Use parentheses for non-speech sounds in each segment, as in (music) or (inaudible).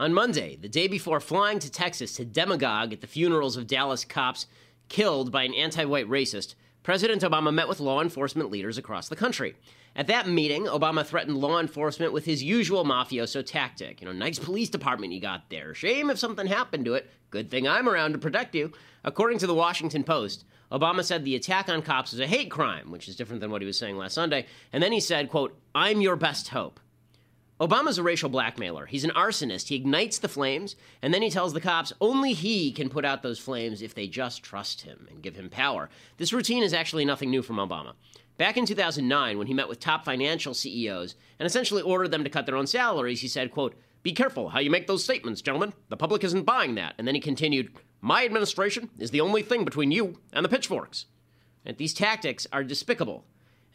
On Monday, the day before flying to Texas to demagogue at the funerals of Dallas cops killed by an anti white racist, President Obama met with law enforcement leaders across the country. At that meeting, Obama threatened law enforcement with his usual mafioso tactic. You know, nice police department you got there. Shame if something happened to it. Good thing I'm around to protect you. According to the Washington Post, Obama said the attack on cops is a hate crime, which is different than what he was saying last Sunday. And then he said, quote, I'm your best hope. Obama's a racial blackmailer. He's an arsonist. He ignites the flames, and then he tells the cops only he can put out those flames if they just trust him and give him power. This routine is actually nothing new from Obama. Back in 2009, when he met with top financial CEOs and essentially ordered them to cut their own salaries, he said, quote, Be careful how you make those statements, gentlemen. The public isn't buying that. And then he continued, My administration is the only thing between you and the pitchforks. And these tactics are despicable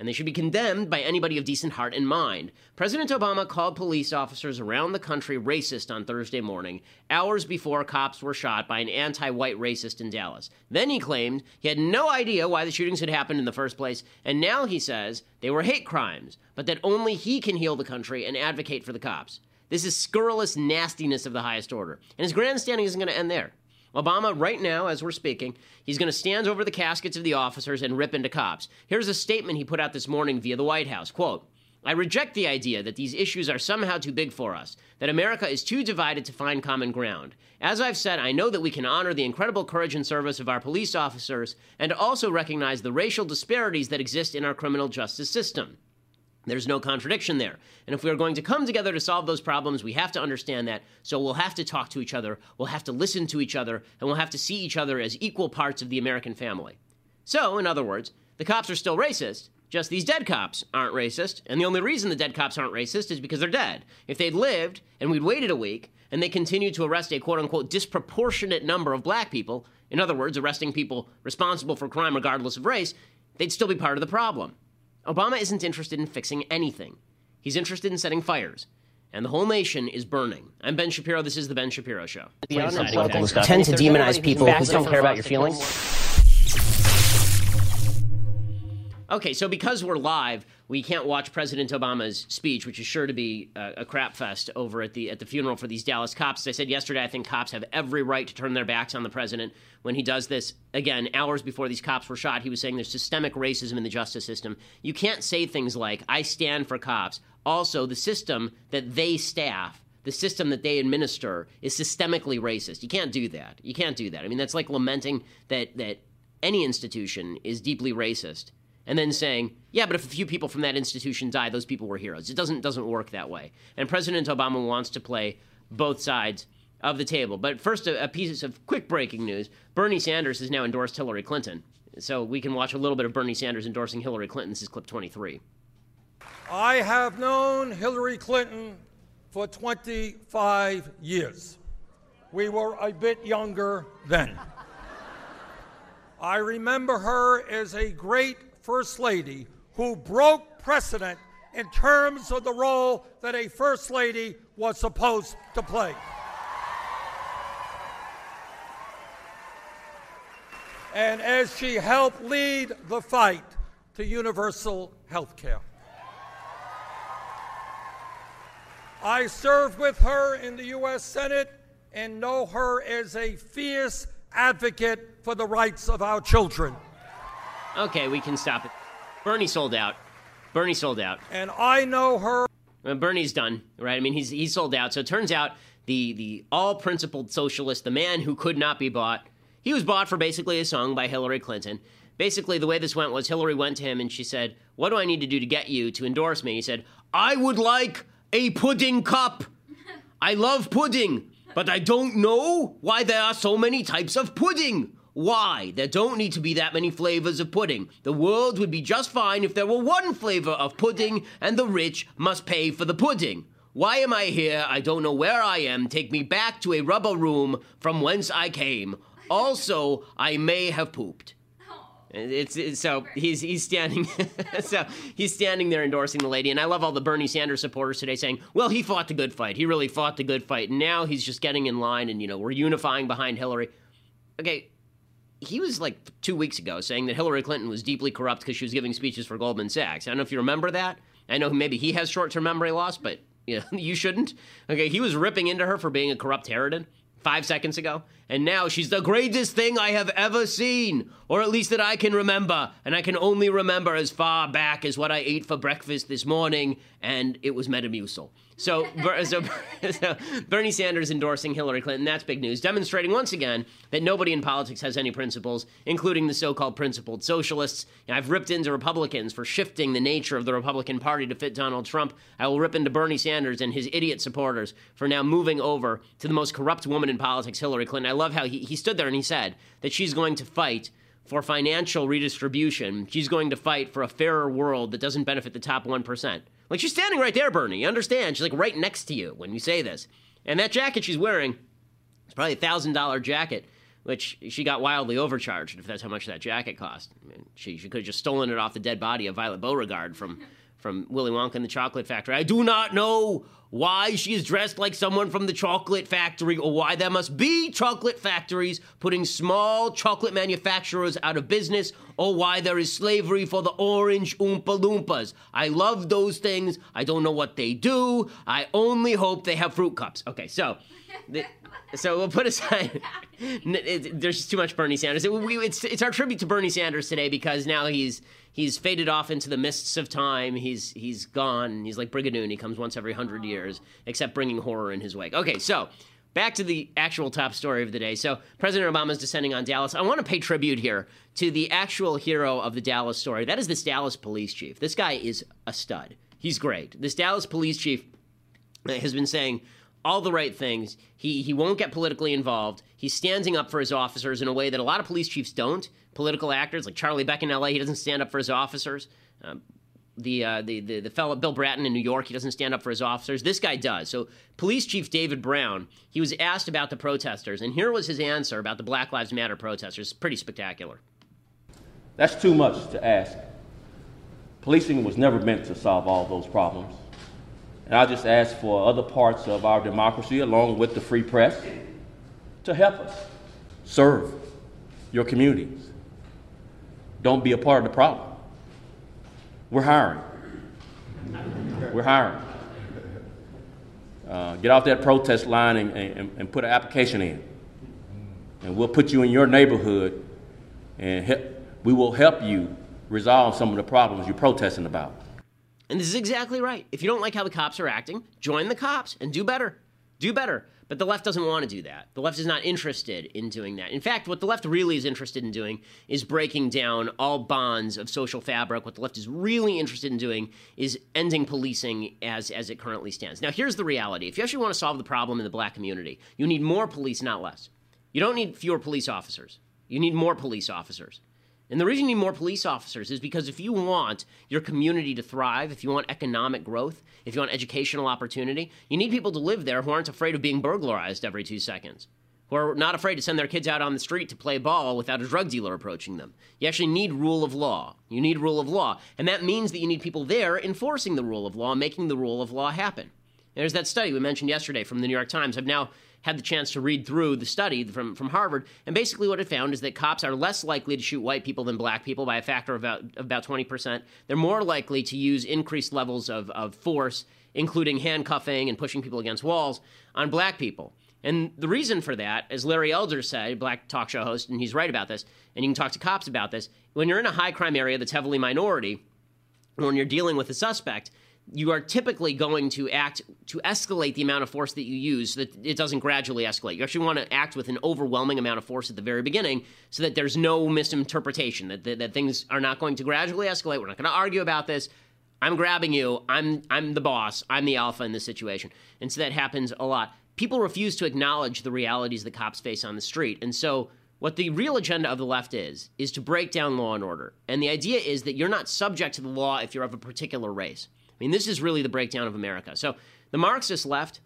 and they should be condemned by anybody of decent heart and mind. President Obama called police officers around the country racist on Thursday morning, hours before cops were shot by an anti white racist in Dallas. Then he claimed he had no idea why the shootings had happened in the first place, and now he says they were hate crimes, but that only he can heal the country and advocate for the cops. This is scurrilous nastiness of the highest order, and his grandstanding isn't going to end there. Obama, right now, as we're speaking, he's going to stand over the caskets of the officers and rip into cops. Here's a statement he put out this morning via the White House. Quote, I reject the idea that these issues are somehow too big for us, that America is too divided to find common ground. As I've said, I know that we can honor the incredible courage and service of our police officers and also recognize the racial disparities that exist in our criminal justice system. There's no contradiction there. And if we are going to come together to solve those problems, we have to understand that. So we'll have to talk to each other, we'll have to listen to each other, and we'll have to see each other as equal parts of the American family. So, in other words, the cops are still racist, just these dead cops aren't racist. And the only reason the dead cops aren't racist is because they're dead. If they'd lived and we'd waited a week and they continued to arrest a quote unquote disproportionate number of black people, in other words, arresting people responsible for crime regardless of race, they'd still be part of the problem. Obama isn't interested in fixing anything. He's interested in setting fires. And the whole nation is burning. I'm Ben Shapiro. This is The Ben Shapiro Show. Tend to demonize people who don't care about your feelings. Okay, so because we're live, we can't watch President Obama's speech, which is sure to be a, a crap fest over at the at the funeral for these Dallas cops. As I said yesterday, I think cops have every right to turn their backs on the president when he does this. Again, hours before these cops were shot, he was saying there's systemic racism in the justice system. You can't say things like "I stand for cops." Also, the system that they staff the system that they administer is systemically racist. You can't do that. You can't do that. I mean, that's like lamenting that that any institution is deeply racist and then saying, yeah, but if a few people from that institution die, those people were heroes. It doesn't doesn't work that way. And President Obama wants to play both sides of the table. But first, a, a piece of quick breaking news: Bernie Sanders has now endorsed Hillary Clinton. So we can watch a little bit of Bernie Sanders endorsing Hillary Clinton. This is clip 23. I have known Hillary Clinton for 25 years. We were a bit younger then. I remember her as a great First Lady who broke precedent in terms of the role that a First Lady was supposed to play. And as she helped lead the fight to universal health care. I served with her in the U.S. Senate and know her as a fierce advocate for the rights of our children. Okay, we can stop it. Bernie sold out. Bernie sold out. And I know her. Well, Bernie's done, right? I mean, he's he's sold out. So it turns out the the all principled socialist, the man who could not be bought, he was bought for basically a song by Hillary Clinton. Basically, the way this went was Hillary went to him and she said, "What do I need to do to get you to endorse me?" He said, "I would like a pudding cup. I love pudding, but I don't know why there are so many types of pudding." Why? There don't need to be that many flavors of pudding. The world would be just fine if there were one flavor of pudding and the rich must pay for the pudding. Why am I here? I don't know where I am. Take me back to a rubber room from whence I came. Also, I may have pooped. It's, it's, so he's he's standing (laughs) so he's standing there endorsing the lady and I love all the Bernie Sanders supporters today saying well he fought the good fight he really fought the good fight and now he's just getting in line and you know we're unifying behind Hillary okay he was like two weeks ago saying that Hillary Clinton was deeply corrupt because she was giving speeches for Goldman Sachs. I don't know if you remember that. I know maybe he has short term memory loss, but You, (laughs) know, you shouldn't. Okay, he was ripping into her for being a corrupt harridan five seconds ago, and now she's the greatest thing I have ever seen, or at least that I can remember, and I can only remember as far back as what I ate for breakfast this morning, and it was Metamucil. So, so, (laughs) so, Bernie Sanders endorsing Hillary Clinton, that's big news, demonstrating once again that nobody in politics has any principles, including the so called principled socialists. I've ripped into Republicans for shifting the nature of the Republican Party to fit Donald Trump. I will rip into Bernie Sanders and his idiot supporters for now moving over to the most corrupt woman in politics, Hillary Clinton. I love how he, he stood there and he said that she's going to fight for financial redistribution. She's going to fight for a fairer world that doesn't benefit the top 1%. Like she's standing right there, Bernie. You understand? She's like right next to you when you say this. And that jacket she's wearing is probably a thousand dollar jacket, which she got wildly overcharged if that's how much that jacket cost. I mean, she, she could have just stolen it off the dead body of Violet Beauregarde from from Willy Wonka and the Chocolate Factory. I do not know why she is dressed like someone from the chocolate factory or why there must be chocolate factories putting small chocolate manufacturers out of business or why there is slavery for the orange Oompa Loompas. I love those things. I don't know what they do. I only hope they have fruit cups. Okay, so. The, so we'll put aside. (laughs) There's too much Bernie Sanders. It, it's it's our tribute to Bernie Sanders today because now he's he's faded off into the mists of time. He's he's gone. He's like Brigadoon. He comes once every hundred years, except bringing horror in his wake. Okay, so back to the actual top story of the day. So President Obama is descending on Dallas. I want to pay tribute here to the actual hero of the Dallas story. That is this Dallas police chief. This guy is a stud. He's great. This Dallas police chief has been saying all the right things. He he won't get politically involved. He's standing up for his officers in a way that a lot of police chiefs don't. Political actors like Charlie Beck in L.A. He doesn't stand up for his officers. Um, the, uh, the the the fellow Bill Bratton in New York, he doesn't stand up for his officers. This guy does. So, Police Chief David Brown, he was asked about the protesters, and here was his answer about the Black Lives Matter protesters. Pretty spectacular. That's too much to ask. Policing was never meant to solve all those problems. And I just ask for other parts of our democracy, along with the free press, to help us serve your communities. Don't be a part of the problem. We're hiring. We're hiring. Uh, get off that protest line and, and, and, put an application in. And we'll put you in your neighborhood and help, we will help you resolve some of the problems you're protesting about. And this is exactly right. If you don't like how the cops are acting, join the cops and do better. Do better. But the left doesn't want to do that. The left is not interested in doing that. In fact, what the left really is interested in doing is breaking down all bonds of social fabric. What the left is really interested in doing is ending policing as, as it currently stands. Now, here's the reality if you actually want to solve the problem in the black community, you need more police, not less. You don't need fewer police officers, you need more police officers. And the reason you need more police officers is because if you want your community to thrive, if you want economic growth, if you want educational opportunity, you need people to live there who aren't afraid of being burglarized every two seconds, who are not afraid to send their kids out on the street to play ball without a drug dealer approaching them. You actually need rule of law. You need rule of law. And that means that you need people there enforcing the rule of law, making the rule of law happen. There's that study we mentioned yesterday from the New York Times. I've now had the chance to read through the study from, from Harvard, and basically what it found is that cops are less likely to shoot white people than black people by a factor of about, about 20%. They're more likely to use increased levels of, of force, including handcuffing and pushing people against walls, on black people. And the reason for that, as Larry Elder said, black talk show host, and he's right about this, and you can talk to cops about this, when you're in a high crime area that's heavily minority, when you're dealing with a suspect, you are typically going to act to escalate the amount of force that you use so that it doesn't gradually escalate. You actually want to act with an overwhelming amount of force at the very beginning so that there's no misinterpretation, that, that, that things are not going to gradually escalate. We're not going to argue about this. I'm grabbing you. I'm, I'm the boss. I'm the alpha in this situation. And so that happens a lot. People refuse to acknowledge the realities that cops face on the street. And so what the real agenda of the left is, is to break down law and order. And the idea is that you're not subject to the law if you're of a particular race. I mean, this is really the breakdown of America. So the Marxist left,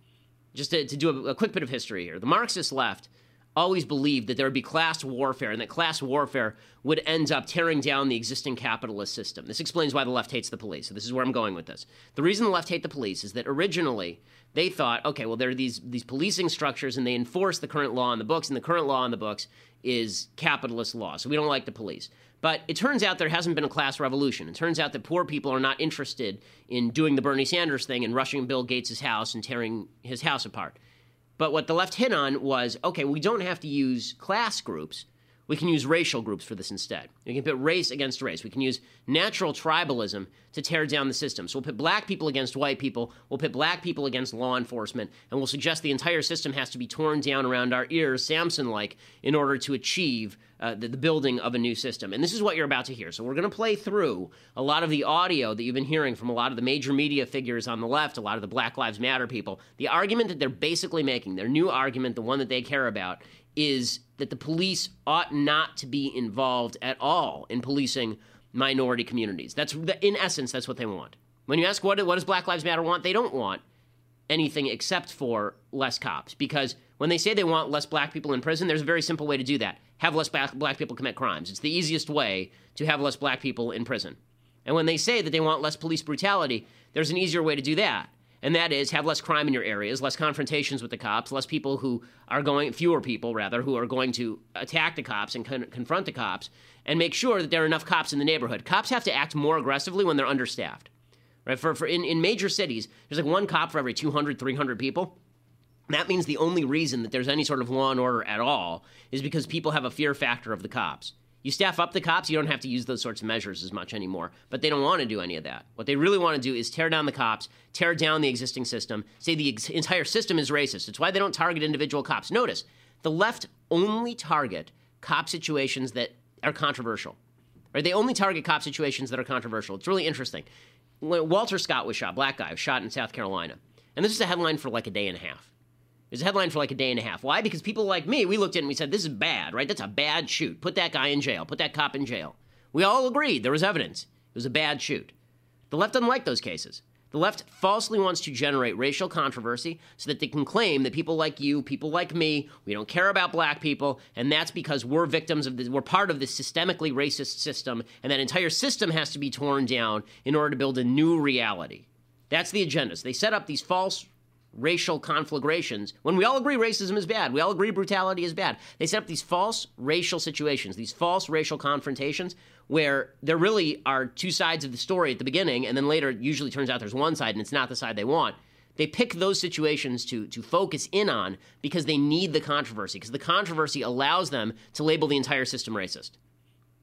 just to, to do a, a, quick bit of history here, the Marxist left always believed that there would be class warfare and that class warfare would end up tearing down the existing capitalist system. This explains why the left hates the police. So this is where I'm going with this. The reason the left hate the police is that originally they thought, okay, well there are these these policing structures and they enforce the current law in the books, and the current law in the books is capitalist law. So we don't like the police. But it turns out there hasn't been a class revolution. It turns out that poor people are not interested in doing the Bernie Sanders thing and rushing Bill Gates' house and tearing his house apart. But what the left hit on was okay, we don't have to use class groups. We can use racial groups for this instead. We can pit race against race. We can use natural tribalism to tear down the system. So we'll pit black people against white people. We'll pit black people against law enforcement. And we'll suggest the entire system has to be torn down around our ears, Samson like, in order to achieve uh, the, the, building of a new system. And this is what you're about to hear. So we're going to play through a lot of the audio that you've been hearing from a lot of the major media figures on the left, a lot of the Black Lives Matter people. The argument that they're basically making, their new argument, the one that they care about, is that the police ought not to be involved at all in policing minority communities. That's in essence that's what they want. When you ask what what does Black Lives Matter want, they don't want anything except for less cops because when they say they want less black people in prison, there's a very simple way to do that have less black people commit crimes. It's the easiest way to have less black people in prison. And when they say that they want less police brutality, there's an easier way to do that. And that is have less crime in your areas, less confrontations with the cops, less people who are going, fewer people rather, who are going to attack the cops and con- confront the cops, and make sure that there are enough cops in the neighborhood. Cops have to act more aggressively when they're understaffed. Right? For, for in, in major cities, there's like one cop for every 200, 300 people. That means the only reason that there's any sort of law and order at all is because people have a fear factor of the cops. You staff up the cops, you don't have to use those sorts of measures as much anymore. But they don't want to do any of that. What they really want to do is tear down the cops, tear down the existing system, say the ex- entire system is racist. It's why they don't target individual cops. Notice, the left only target cop situations that are controversial. Right? They only target cop situations that are controversial. It's really interesting. Walter Scott was shot, black guy, was shot in South Carolina. And this is a headline for like a day and a half. It was a headline for like a day and a half. Why? Because people like me, we looked at it and we said, this is bad, right? That's a bad shoot. Put that guy in jail. Put that cop in jail. We all agreed there was evidence. It was a bad shoot. The left doesn't like those cases. The left falsely wants to generate racial controversy so that they can claim that people like you, people like me, we don't care about black people, and that's because we're victims of this, we're part of this systemically racist system, and that entire system has to be torn down in order to build a new reality. That's the agenda. So they set up these false racial conflagrations when we all agree racism is bad. We all agree brutality is bad. They set up these false racial situations, these false racial confrontations where there really are two sides of the story at the beginning, and then later it usually turns out there's one side and it's not the side they want. They pick those situations to, to focus in on because they need the controversy, because the controversy allows them to label the entire system racist.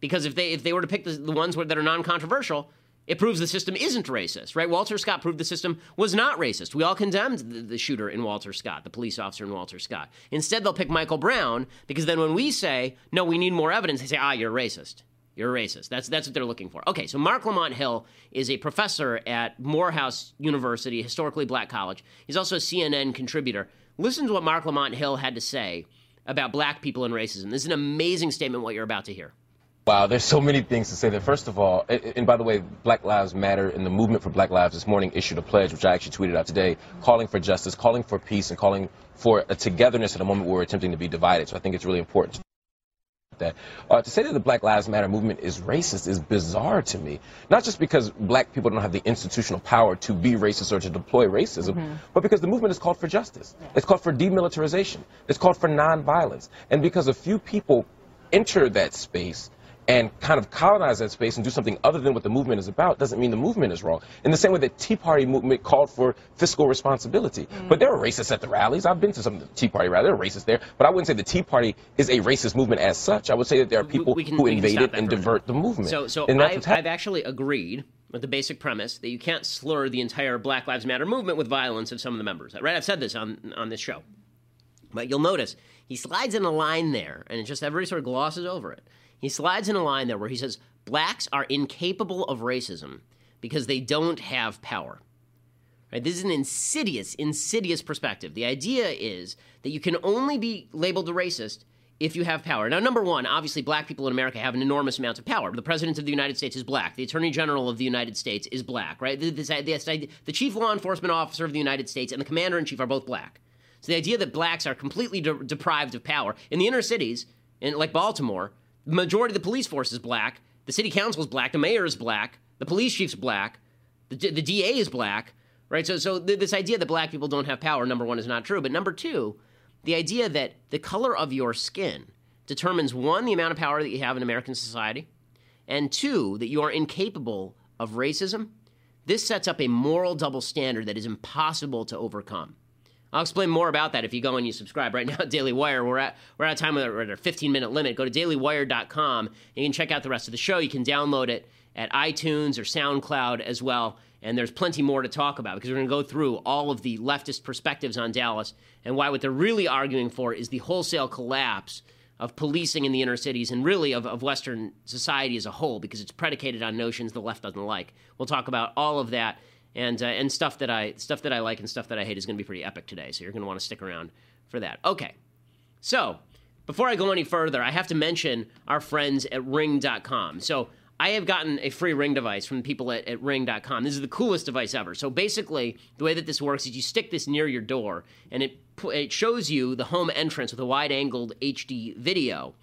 Because if they if they were to pick the, the ones that are non-controversial, it proves the system isn't racist, right? Walter Scott proved the system was not racist. We all condemned the, the, shooter in Walter Scott, the police officer in Walter Scott. Instead, they'll pick Michael Brown because then when we say, no, we need more evidence, they say, ah, you're racist. You're a racist. That's, that's what they're looking for. Okay, so Marc Lamont Hill is a professor at Morehouse University, historically black college. He's also a CNN contributor. Listen to what Marc Lamont Hill had to say about black people and racism. This is an amazing statement, what you're about to hear. Wow, there's so many things to say there. First of all, and by the way, Black Lives Matter and the movement for Black Lives this morning issued a pledge, which I actually tweeted out today, calling for justice, calling for peace, and calling for a togetherness at a moment where we're attempting to be divided. So I think it's really important. That. Uh, to say that the Black Lives Matter movement is racist is bizarre to me. Not just because black people don't have the institutional power to be racist or to deploy racism, mm-hmm. but because the movement is called for justice. Yeah. It's called for demilitarization. It's called for nonviolence. And because a few people enter that space and kind of colonize that space and do something other than what the movement is about doesn't mean the movement is wrong. In the same way that Tea Party movement called for fiscal responsibility. Mm. But there are racists at the rallies. I've been to some of the Tea Party rallies. There are racists there. But I wouldn't say the Tea Party is a racist movement as such. I would say that there are people we, we can, who invade it and divert the movement. So, so I've, I've actually agreed with the basic premise that you can't slur the entire Black Lives Matter movement with violence of some of the members. Right? I've said this on, on this show. But you'll notice he slides in a line there, and it just everybody sort of glosses over it. He slides in a line there where he says, Blacks are incapable of racism because they don't have power. Right? This is an insidious, insidious perspective. The idea is that you can only be labeled a racist if you have power. Now, number one, obviously, black people in America have an enormous amount of power. The president of the United States is black. The attorney general of the United States is black, right? This, the chief law enforcement officer of the United States and the commander in chief are both black. So the idea that blacks are completely de- deprived of power in the inner cities, in like Baltimore, the majority of the police force is black, the city council is black, the mayor is black, the police chief's black, the, the DA is black, right? So, so th- this idea that black people don't have power, number one, is not true. But number two, the idea that the color of your skin determines one, the amount of power that you have in American society, and two, that you are incapable of racism. This sets up a moral double standard that is impossible to overcome. I'll explain more about that if you go and you subscribe right now at (laughs) Daily Wire. We're at we're at time we're at our 15 minute limit. Go to dailywire.com. You can check out the rest of the show. You can download it at iTunes or SoundCloud as well. And there's plenty more to talk about because we're going to go through all of the leftist perspectives on Dallas and why what they're really arguing for is the wholesale collapse of policing in the inner cities and really of, of Western society as a whole because it's predicated on notions the left doesn't like. We'll talk about all of that and uh, and stuff that I stuff that I like and stuff that I hate is going to be pretty epic today. So you're going to want to stick around for that. Okay, so before I go any further, I have to mention our friends at Ring.com. So I have gotten a free Ring device from people at, at Ring.com. This is the coolest device ever. So basically, the way that this works is you stick this near your door, and it it shows you the home entrance with a wide-angled HD video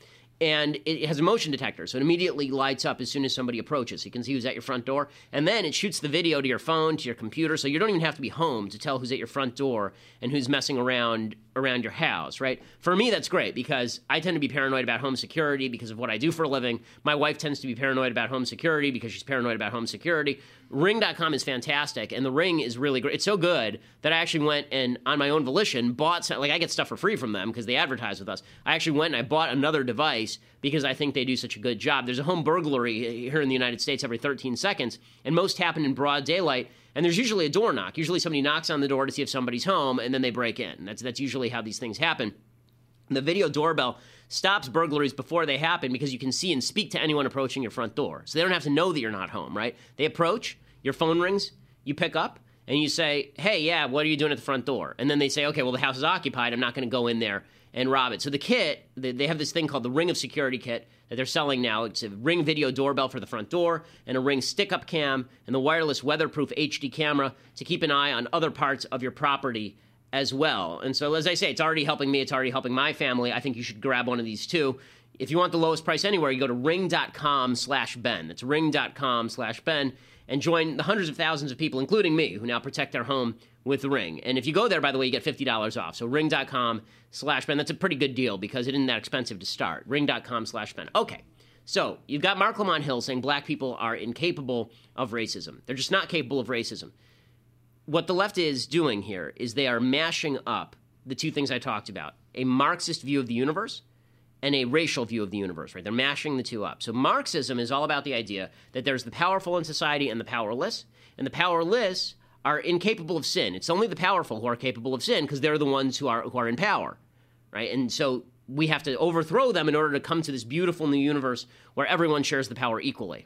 and it has a motion detector, so it immediately lights up as soon as somebody approaches. You can see who's at your front door, and then it shoots the video to your phone, to your computer, so you don't even have to be home to tell who's at your front door and who's messing around around your house, right? For me, that's great because I tend to be paranoid about home security because of what I do for a living. My wife tends to be paranoid about home security because she's paranoid about home security. Ring.com is fantastic, and the Ring is really great. It's so good that I actually went and, on my own volition, bought some, like I get stuff for free from them because they advertise with us. I actually went and I bought another device because I think they do such a good job. There's a home burglary uh, here in the United States every 13 seconds, and most happen in broad daylight. And there's usually a door knock. Usually somebody knocks on the door to see if somebody's home, and then they break in. That's that's usually how these things happen. The video doorbell stops burglaries before they happen because you can see and speak to anyone approaching your front door. So they don't have to know that you're not home, right? They approach, your phone rings, you pick up, and you say, "Hey, yeah, what are you doing at the front door?" And then they say, "Okay, well the house is occupied. I'm not going to go in there and rob it." So the kit, they have this thing called the Ring of Security kit that they're selling now. It's a Ring video doorbell for the front door and a Ring stick-up cam and the wireless weatherproof HD camera to keep an eye on other parts of your property as well. And so as I say, it's already helping me, it's already helping my family. I think you should grab one of these too. If you want the lowest price anywhere, you go to ring.com slash Ben. That's ring.com slash Ben and join the hundreds of thousands of people, including me, who now protect their home with Ring. And if you go there, by the way, you get $50 off. So ring.com slash Ben. That's a pretty good deal because it isn't that expensive to start. Ring.com slash Ben. Okay. So you've got Marc Lamont Hill saying black people are incapable of racism. They're just not capable of racism. What the left is doing here is they are mashing up the two things I talked about a Marxist view of the universe and a racial view of the universe, right? They're mashing the two up. So Marxism is all about the idea that there's the powerful in society and the powerless, and the powerless are incapable of sin. It's only the powerful who are capable of sin because they're the ones who are who are in power, right? And so we have to overthrow them in order to come to this beautiful new universe where everyone shares the power equally.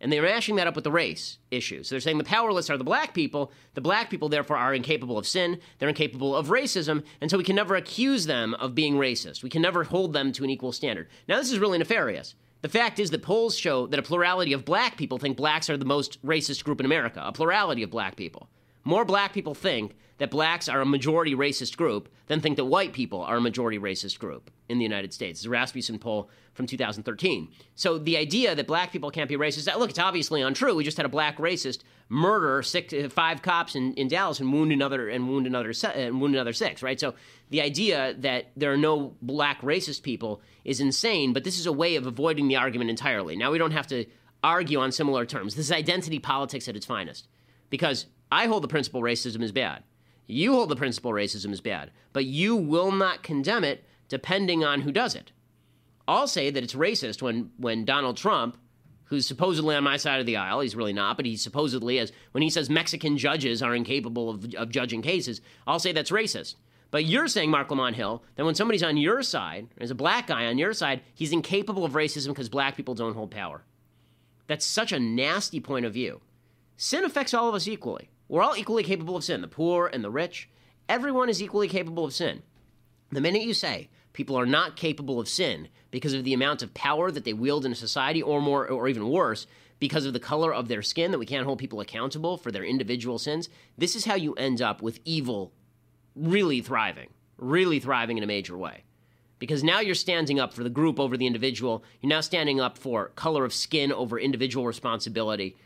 And they're mashing that up with the race issue. So they're saying the powerless are the black people. The black people, therefore, are incapable of sin. They're incapable of racism. And so we can never accuse them of being racist. We can never hold them to an equal standard. Now, this is really nefarious. The fact is that polls show that a plurality of black people think blacks are the most racist group in America. A plurality of black people. More black people think that blacks are a majority racist group than think that white people are a majority racist group in the United States. It's a Rasmussen poll from 2013. So the idea that black people can't be racist, look, it's obviously untrue. We just had a black racist murder six, uh, five cops in, in Dallas and wound another and wound another and wound another six. Right. So the idea that there are no black racist people is insane. But this is a way of avoiding the argument entirely. Now we don't have to argue on similar terms. This is identity politics at its finest, because I hold the principle racism is bad. You hold the principle racism is bad, but you will not condemn it depending on who does it. I'll say that it's racist when, when Donald Trump, who's supposedly on my side of the aisle, he's really not, but he supposedly is, when he says Mexican judges are incapable of, of judging cases, I'll say that's racist. But you're saying, Marc Lamont Hill, that when somebody's on your side, as a black guy on your side, he's incapable of racism because black people don't hold power. That's such a nasty point of view. Sin affects all of us equally. We're all equally capable of sin the poor and the rich. Everyone is equally capable of sin. The minute you say people are not capable of sin because of the amount of power that they wield in a society, or more, or even worse, because of the color of their skin, that we can't hold people accountable for their individual sins, this is how you end up with evil really thriving. really thriving in a major way. Because now you're standing up for the group over the individual. You're now standing up for color of skin over individual responsibility.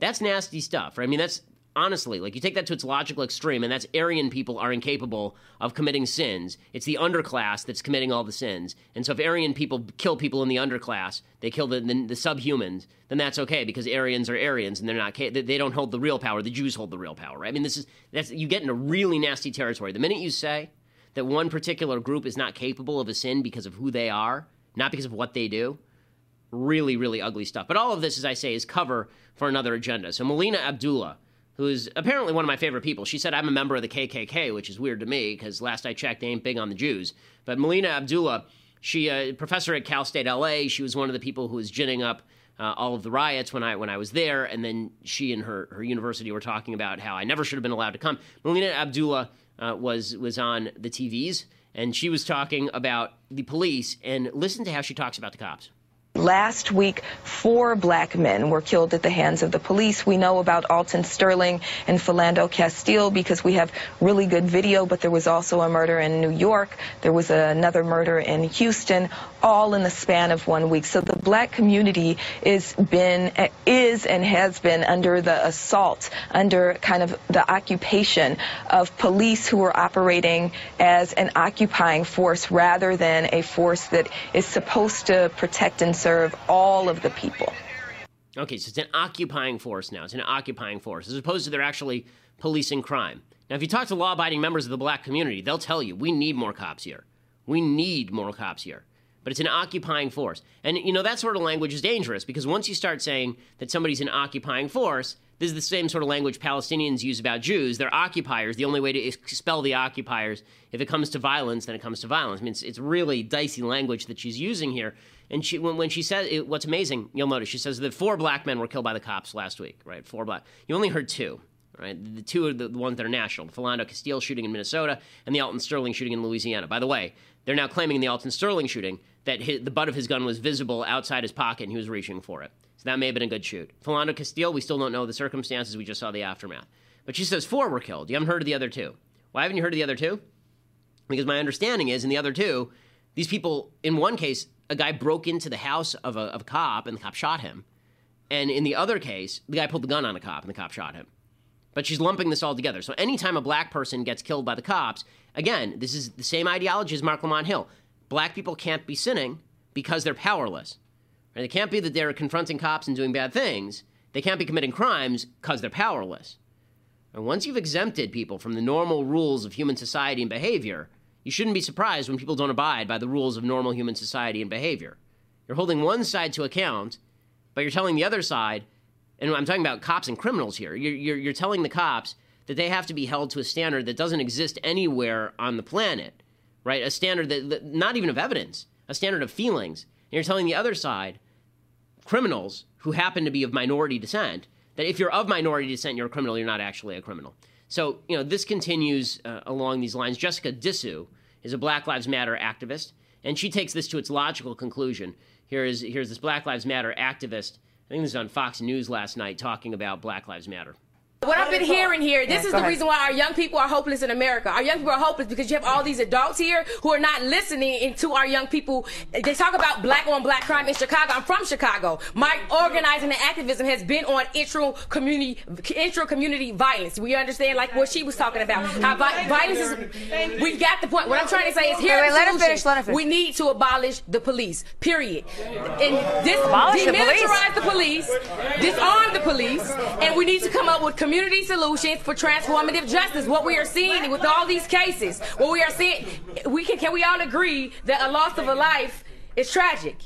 That's nasty stuff. Right? I mean, that's honestly, like you take that to its logical extreme, and that's Aryan people are incapable of committing sins. It's the underclass that's committing all the sins. And so if Aryan people kill people in the underclass, they kill the, the, the subhumans, then that's okay because Aryans are Aryans and they're not they don't hold the real power. The Jews hold the real power. Right? I mean, this is that's you get into really nasty territory. The minute you say that one particular group is not capable of a sin because of who they are, not because of what they do, really, really ugly stuff. But all of this, as I say, is cover for another agenda. So Melina Abdullah who's apparently one of my favorite people. She said, I'm a member of the KKK, which is weird to me because last I checked, they ain't big on the Jews. But Melina Abdullah, she, a uh, professor at Cal State LA, she was one of the people who was ginning up uh, all of the riots when I when I was there, and then she and her her university were talking about how I never should have been allowed to come. Melina Abdullah uh, was was on the TVs, and she was talking about the police, and listen to how she talks about the cops. Last week, four black men were killed at the hands of the police. We know about Alton Sterling and Philando Castile because we have really good video, but there was also a murder in New York. There was another murder in Houston, all in the span of one week. So the black community is been is and has been under the assault, under kind of the occupation of police who are operating as an occupying force rather than a force that is supposed to protect and serve all of the people. Okay, so it's an occupying force now. It's an occupying force, as opposed to they're actually policing crime. Now, if you talk to law abiding members of the black community, they'll tell you we need more cops here. We need more cops here. But it's an occupying force. And, you know, that sort of language is dangerous because once you start saying that somebody's an occupying force, this is the same sort of language Palestinians use about Jews. They're occupiers. The only way to expel the occupiers, if it comes to violence, then it comes to violence. I mean, it's, it's really dicey language that she's using here. And she, when, when she said, it, what's amazing, you'll notice, she says that four black men were killed by the cops last week, right? Four black. You only heard two, right? The two are the, ones that are national. The Philando Castile shooting in Minnesota and the Alton Sterling shooting in Louisiana. By the way, they're now claiming in the Alton Sterling shooting that his, the butt of his gun was visible outside his pocket and he was reaching for it. So that may have been a good shoot. Philando Castile, we still don't know the circumstances. We just saw the aftermath. But she says four were killed. You haven't heard of the other two. Why haven't you heard of the other two? Because my understanding is in the other two, these people, in one case, a guy broke into the house of a, of a cop and the cop shot him. And in the other case, the guy pulled the gun on a cop and the cop shot him. But she's lumping this all together. So anytime a black person gets killed by the cops, again, this is the same ideology as Marc Lamont Hill. Black people can't be sinning because they're powerless. Right? It can't be that they're confronting cops and doing bad things. They can't be committing crimes because they're powerless. And once you've exempted people from the normal rules of human society and behavior, you shouldn't be surprised when people don't abide by the rules of normal human society and behavior. You're holding one side to account, but you're telling the other side, and I'm talking about cops and criminals here, you're, you're, you're telling the cops that they have to be held to a standard that doesn't exist anywhere on the planet, right? A standard that, that not even of evidence, a standard of feelings. And you're telling the other side, criminals who happen to be of minority descent, that if you're of minority descent, you're a criminal, you're not actually a criminal. So, you know, this continues uh, along these lines. Jessica Disu is a Black Lives Matter activist, and she takes this to its logical conclusion. Here is here's this Black Lives Matter activist. I think this was on Fox News last night talking about Black Lives Matter. What I've been hearing here, this yeah, is the ahead. reason why our young people are hopeless in America. Our young people are hopeless because you have all these adults here who are not listening to our young people. They talk about black on black crime in Chicago. I'm from Chicago. My organizing and activism has been on intra community intra community violence. We understand like what she was talking about. How violence is. We've got the point. What I'm trying to say is here. Wait, wait, let her finish. Let her finish. We need to abolish the police. Period. And this abolish demilitarize the police. the police, disarm the police, and we need to come up with community solutions for transformative justice. What we are seeing with all these cases, what we are seeing, we can can we all agree that a loss of a life is tragic?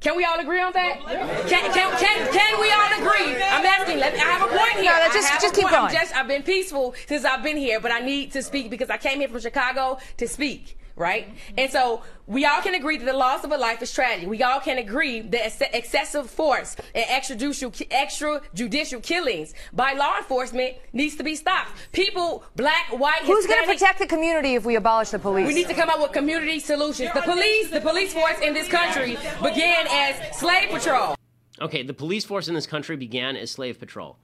Can we all agree on that? Can, can, can, can we all agree? I'm asking. Let me, I have a point here. No, just, just keep point. going. Just, I've been peaceful since I've been here, but I need to speak because I came here from Chicago to speak right? And so we all can agree that the loss of a life is tragic. We all can agree that excessive force and extrajudicial, extrajudicial killings by law enforcement needs to be stopped. People, black, white, Who's going to protect the community if we abolish the police? We need to come up with community solutions. The police, the police force in this country began as slave patrol. Okay, the police force in this country began as slave patrol.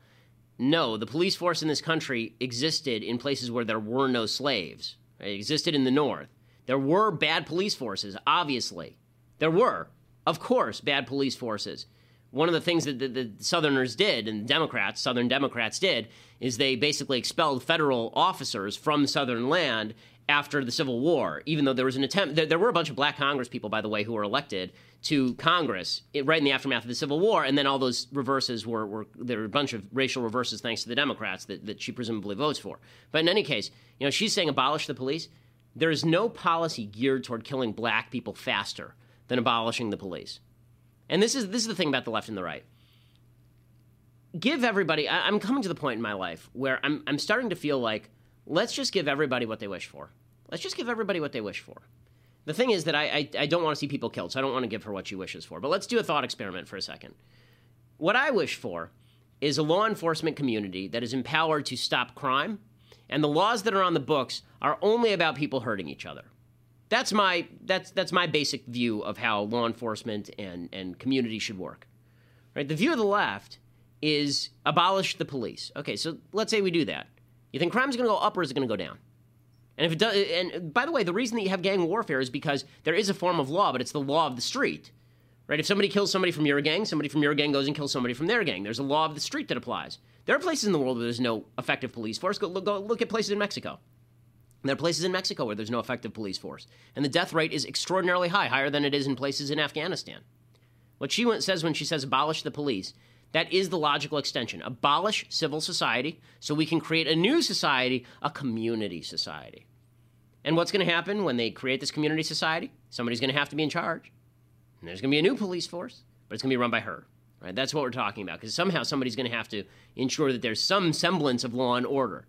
No, the police force in this country existed in places where there were no slaves. It existed in the North. There were bad police forces, obviously. There were, of course, bad police forces. One of the things that the, the Southerners did, and Democrats, Southern Democrats did, is they basically expelled federal officers from Southern land after the Civil War, even though there was an attempt. There, there were a bunch of black Congress people, by the way, who were elected to Congress right in the aftermath of the Civil War, and then all those reverses were, were there were a bunch of racial reverses thanks to the Democrats that, that she presumably votes for. But in any case, you know, she's saying abolish the police. There is no policy geared toward killing black people faster than abolishing the police. And this is this is the thing about the left and the right. Give everybody. I, I'm coming to the point in my life where I'm I'm starting to feel like let's just give everybody what they wish for. Let's just give everybody what they wish for. The thing is that I, I, I don't want to see people killed, so I don't want to give her what she wishes for. But let's do a thought experiment for a second. What I wish for is a law enforcement community that is empowered to stop crime, and the laws that are on the books are only about people hurting each other. That's my that's that's my basic view of how law enforcement and, and community should work. Right? The view of the left is abolish the police. Okay, so let's say we do that. You think crime's going to go up or is it going to go down? And if it does, and by the way, the reason that you have gang warfare is because there is a form of law, but it's the law of the street, right? If somebody kills somebody from your gang, somebody from your gang goes and kills somebody from their gang. There's a law of the street that applies. There are places in the world where there's no effective police force. Go, go look at places in Mexico. There are places in Mexico where there's no effective police force, and the death rate is extraordinarily high, higher than it is in places in Afghanistan. What she says when she says abolish the police, that is the logical extension. Abolish civil society so we can create a new society, a community society. And what's going to happen when they create this community society? Somebody's going to have to be in charge. And there's going to be a new police force, but it's going to be run by her. Right? That's what we're talking about because somehow somebody's going to have to ensure that there's some semblance of law and order.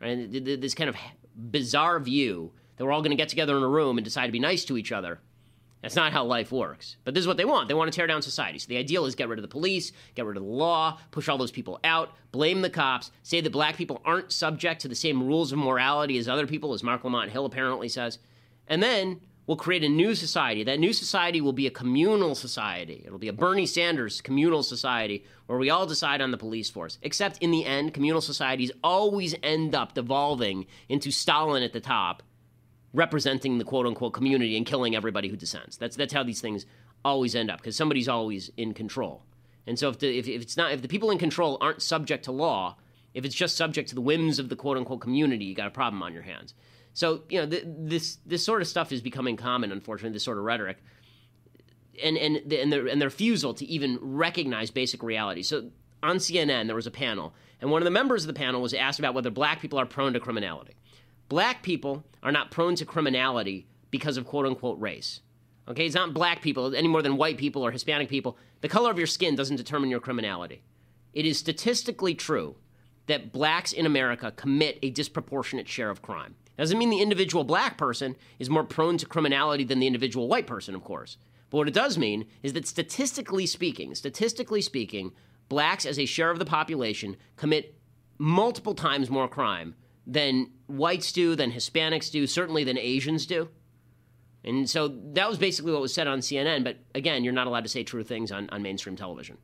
Right? This kind of bizarre view that we're all going to get together in a room and decide to be nice to each other. That's not how life works. But this is what they want. They want to tear down society. So the ideal is get rid of the police, get rid of the law, push all those people out, blame the cops, say that black people aren't subject to the same rules of morality as other people, as Marc Lamont Hill apparently says. And then we'll create a new society. That new society will be a communal society. It'll be a Bernie Sanders communal society where we all decide on the police force. Except in the end, communal societies always end up devolving into Stalin at the top, representing the quote unquote community and killing everybody who dissents. That's that's how these things always end up because somebody's always in control. And so if the if, if it's not if the people in control aren't subject to law, if it's just subject to the whims of the quote unquote community, you got a problem on your hands. So you know th- this this sort of stuff is becoming common, unfortunately. This sort of rhetoric, and and the, and their and their refusal to even recognize basic reality. So on CNN there was a panel, and one of the members of the panel was asked about whether black people are prone to criminality. Black people are not prone to criminality because of quote unquote race. Okay, it's not black people any more than white people or Hispanic people. The color of your skin doesn't determine your criminality. It is statistically true that blacks in America commit a disproportionate share of crime. Doesn't mean the individual black person is more prone to criminality than the individual white person, of course. But what it does mean is that statistically speaking, statistically speaking, blacks as a share of the population commit multiple times more crime than whites do, than Hispanics do, certainly than Asians do. And so that was basically what was said on CNN. But again, you're not allowed to say true things on, on mainstream television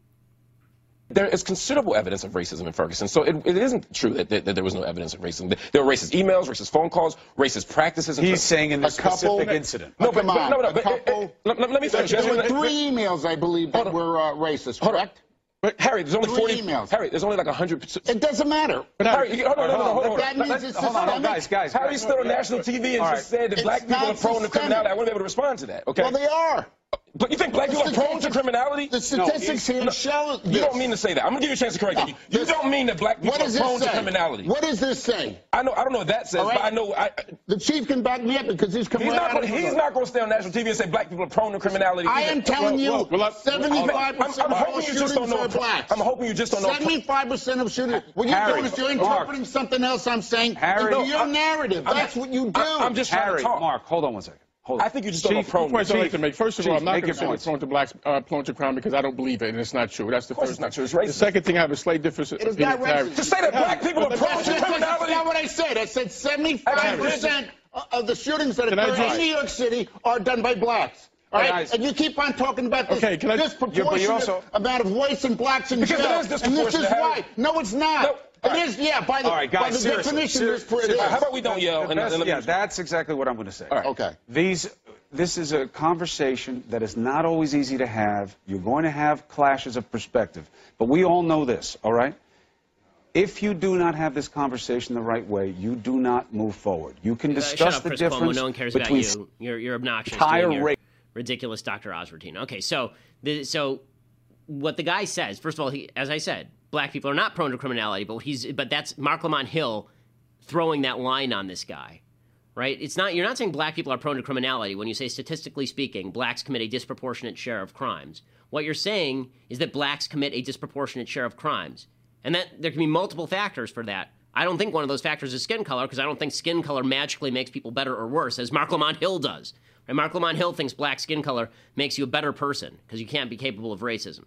there is considerable evidence of racism in Ferguson. So it, it isn't true that, that, that, there was no evidence of racism. There were racist emails, racist phone calls, racist practices. He's saying in this specific incident. No, but, but, no, no, but, couple, let, let, me finish. There were three emails, I believe, that were uh, racist, correct? But Harry, there's only Three 40 emails. Harry, there's only like 100. It doesn't matter. But Harry, hold on, hold on, hold on. That means it's hold on, systemic. guys, guys. Harry stood on national TV and All just said that It's black people are prone to systemic. criminality. I wouldn't be able to respond to that. Okay. Well, they are. But you think black people are prone to criminality? The statistics here show You don't mean to say that. I'm gonna give you a chance to correct No, me. You this- don't mean that black people What are prone to criminality. What does this say? I know. I don't know what that says, right. but I know. I, The chief can back me up because he's come he's not. out Gonna, he's not going to stay on national TV and say black people are prone to criminality. I either. am telling you, Well, well, well, 75% I'm, I'm of all hoping you just don't shootings know. are blacks. I'm hoping you just don't know. 75% of shootings. What you're Harry, doing is you're Mark. interpreting something else I'm saying Harry, into your narrative. That's what you do. I'm just trying to talk. Mark, hold on one second. Hold on. I think you just don't know Chief, prone. points I'd like to make. First of Chief, all, I'm not going to say points. prone to blacks, uh, prone to crime because I don't believe it, and it's not true. That's the Of course first it's not true. It's racist. The second thing, I have a slight difference. It is in not clarity. racist. To say that black people are But prone that's, to that's, that's criminality. not what I said. I said 75% of the shootings that Can I occur in New York City are done by blacks. All right? Guys. and you keep on talking about this Okay, I- disproportionate Yeah, also- amount of whites and blacks in Because it jail. is and this is disproportionate, why. No, it's not. No. It is, yeah, by the, All right, by the seriously, definition, seriously, it's for it How about we don't yell? The and- best- and yeah, that's exactly what I'm going to say. Okay. These, this is a conversation that is not always easy to have. You're going to have clashes of perspective. But we all know this, all right? If you do not have this conversation the right way, you do not move forward. You can Uh, discuss shut up, the Chris difference Cuomo. No one cares between about you. You're, you're obnoxious. entire doing ridiculous Dr. Oz routine. Okay, so the, so what the guy says, first of all, he, as I said, black people are not prone to criminality, but he's but that's Marc Lamont Hill throwing that line on this guy. Right? It's not you're not saying black people are prone to criminality when you say statistically speaking, blacks commit a disproportionate share of crimes. What you're saying is that blacks commit a disproportionate share of crimes. And that there can be multiple factors for that. I don't think one of those factors is skin color because I don't think skin color magically makes people better or worse, as Marc Lamont Hill does. And Marc Lamont Hill thinks black skin color makes you a better person because you can't be capable of racism.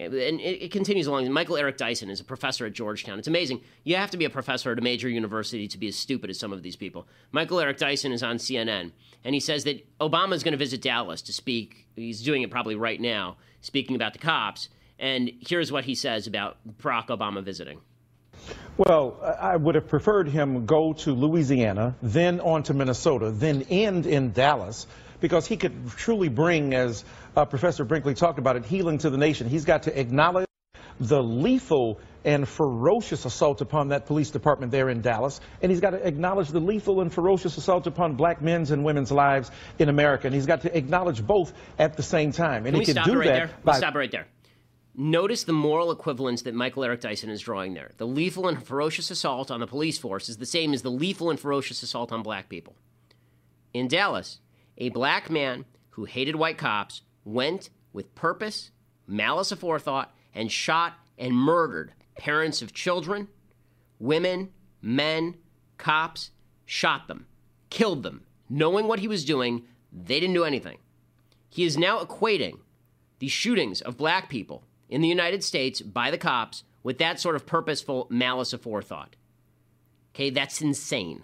And it, it continues along. Michael Eric Dyson is a professor at Georgetown. It's amazing. You have to be a professor at a major university to be as stupid as some of these people. Michael Eric Dyson is on CNN, and he says that Obama is going to visit Dallas to speak. He's doing it probably right now, speaking about the cops. And here's what he says about Barack Obama visiting. Well, I would have preferred him go to Louisiana, then on to Minnesota, then end in Dallas, because he could truly bring, as uh, Professor Brinkley talked about it, healing to the nation. He's got to acknowledge the lethal and ferocious assault upon that police department there in Dallas, and he's got to acknowledge the lethal and ferocious assault upon black men's and women's lives in America, and he's got to acknowledge both at the same time. And Can he can stop do right that there? By stop right there. Notice the moral equivalence that Michael Eric Dyson is drawing there. The lethal and ferocious assault on the police force is the same as the lethal and ferocious assault on black people. In Dallas, a black man who hated white cops went with purpose, malice aforethought, and shot and murdered parents of children, women, men, cops, shot them, killed them, knowing what he was doing. They didn't do anything. He is now equating the shootings of black people in the United States by the cops with that sort of purposeful malice aforethought. Okay, that's insane.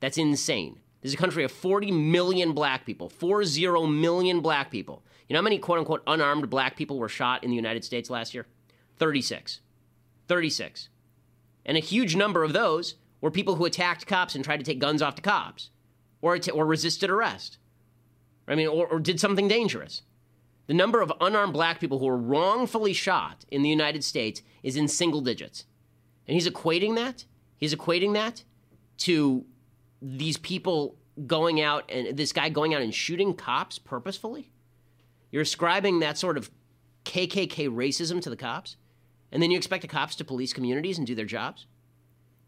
That's insane. This is a country of 40 million black people, 40 million black people. You know how many quote unquote unarmed black people were shot in the United States last year? 36. 36. And a huge number of those were people who attacked cops and tried to take guns off the cops or, or resisted arrest. I mean, or, or did something dangerous. The number of unarmed black people who were wrongfully shot in the United States is in single digits. And he's equating that, he's equating that to these people going out and this guy going out and shooting cops purposefully. You're ascribing that sort of KKK racism to the cops, and then you expect the cops to police communities and do their jobs?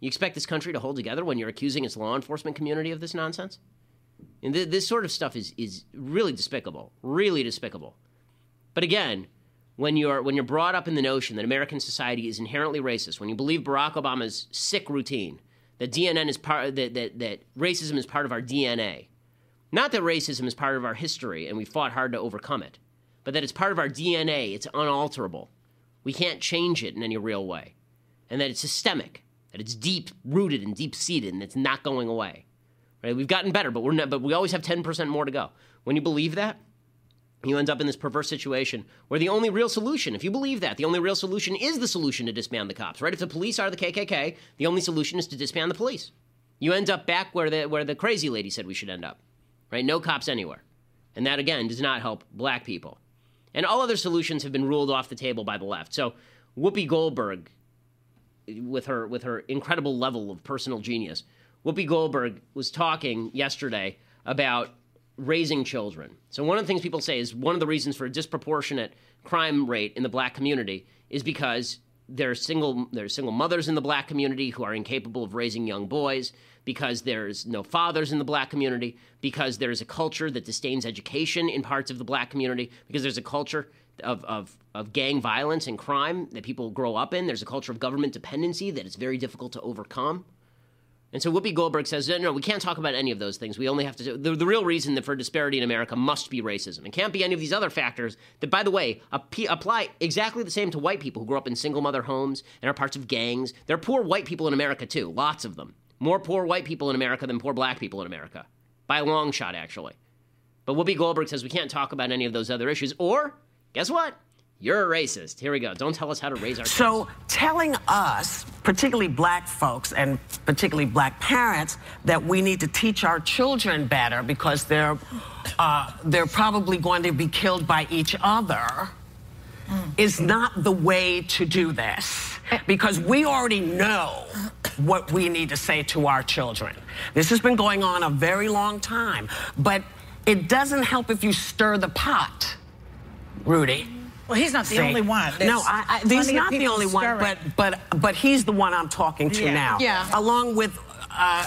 You expect this country to hold together when you're accusing its law enforcement community of this nonsense? And th- this sort of stuff is, is really despicable, really despicable. But again, when you're when you're brought up in the notion that American society is inherently racist, when you believe Barack Obama's sick routine, that DNN is part that, that that racism is part of our DNA, not that racism is part of our history and we fought hard to overcome it, but that it's part of our DNA, it's unalterable. We can't change it in any real way. And that it's systemic, that it's deep rooted and deep seated and it's not going away. Right? We've gotten better, but we're not, but we always have 10% more to go. When you believe that, you end up in this perverse situation where the only real solution, if you believe that, the only real solution is the solution to disband the cops, right? If the police are the KKK, the only solution is to disband the police. You end up back where the where the crazy lady said we should end up, right? No cops anywhere, and that again does not help black people. And all other solutions have been ruled off the table by the left. So Whoopi Goldberg, with her with her incredible level of personal genius, Whoopi Goldberg was talking yesterday about raising children. So one of the things people say is one of the reasons for a disproportionate crime rate in the black community is because there's single there's single mothers in the black community who are incapable of raising young boys because there's no fathers in the black community because there's a culture that disdains education in parts of the black community because there's a culture of, of, of gang violence and crime that people grow up in there's a culture of government dependency that it's very difficult to overcome and so Whoopi Goldberg says, no, no, we can't talk about any of those things. We only have to. The, the real reason for disparity in America must be racism. It can't be any of these other factors that, by the way, ap- apply exactly the same to white people who grow up in single mother homes and are parts of gangs. There are poor white people in America, too, lots of them. More poor white people in America than poor black people in America. By a long shot, actually. But Whoopi Goldberg says we can't talk about any of those other issues. Or, guess what? You're a racist. Here we go. Don't tell us how to raise our children. So telling us, particularly black folks and particularly black parents, that we need to teach our children better because they're uh, they're probably going to be killed by each other is not the way to do this because we already know what we need to say to our children. This has been going on a very long time, but it doesn't help if you stir the pot, Rudy. Well, he's not the See? only one. No, I, I, he's not the people only one, but but but he's the one I'm talking to Yeah. now. Yeah. Along with uh,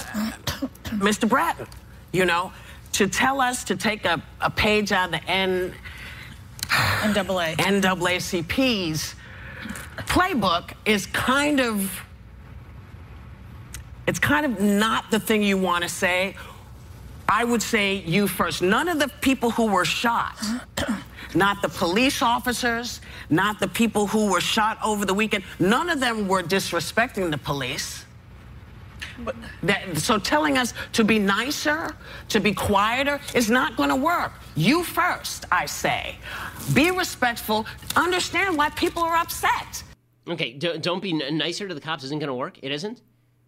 Mr. Bratton, you know, to tell us to take a, a page out of the N NAA NAACP's playbook is kind of it's kind of not the thing you want to say. I would say you first. None of the people who were shot, not the police officers, not the people who were shot over the weekend, none of them were disrespecting the police. That, so telling us to be nicer, to be quieter, is not going to work. You first, I say. Be respectful. Understand why people are upset. Okay, do, don't be n- nicer to the cops isn't going to work. It isn't.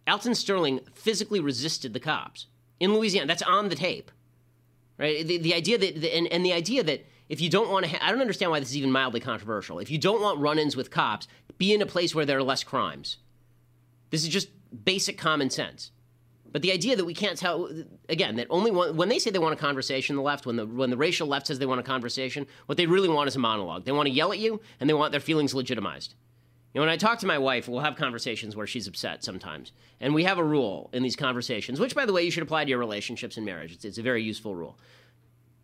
Alton Sterling physically resisted the cops in Louisiana. That's on the tape, right? The, the idea that the, and, and the idea that if you don't want to, ha- I don't understand why this is even mildly controversial. If you don't want run-ins with cops, be in a place where there are less crimes. This is just basic common sense. But the idea that we can't tell again that only one, when they say they want a conversation, the left, when the when the racial left says they want a conversation, what they really want is a monologue. They want to yell at you and they want their feelings legitimized. You know, when I talk to my wife, we'll have conversations where she's upset sometimes, and we have a rule in these conversations, which, by the way, you should apply to your relationships and marriage. It's, it's a very useful rule.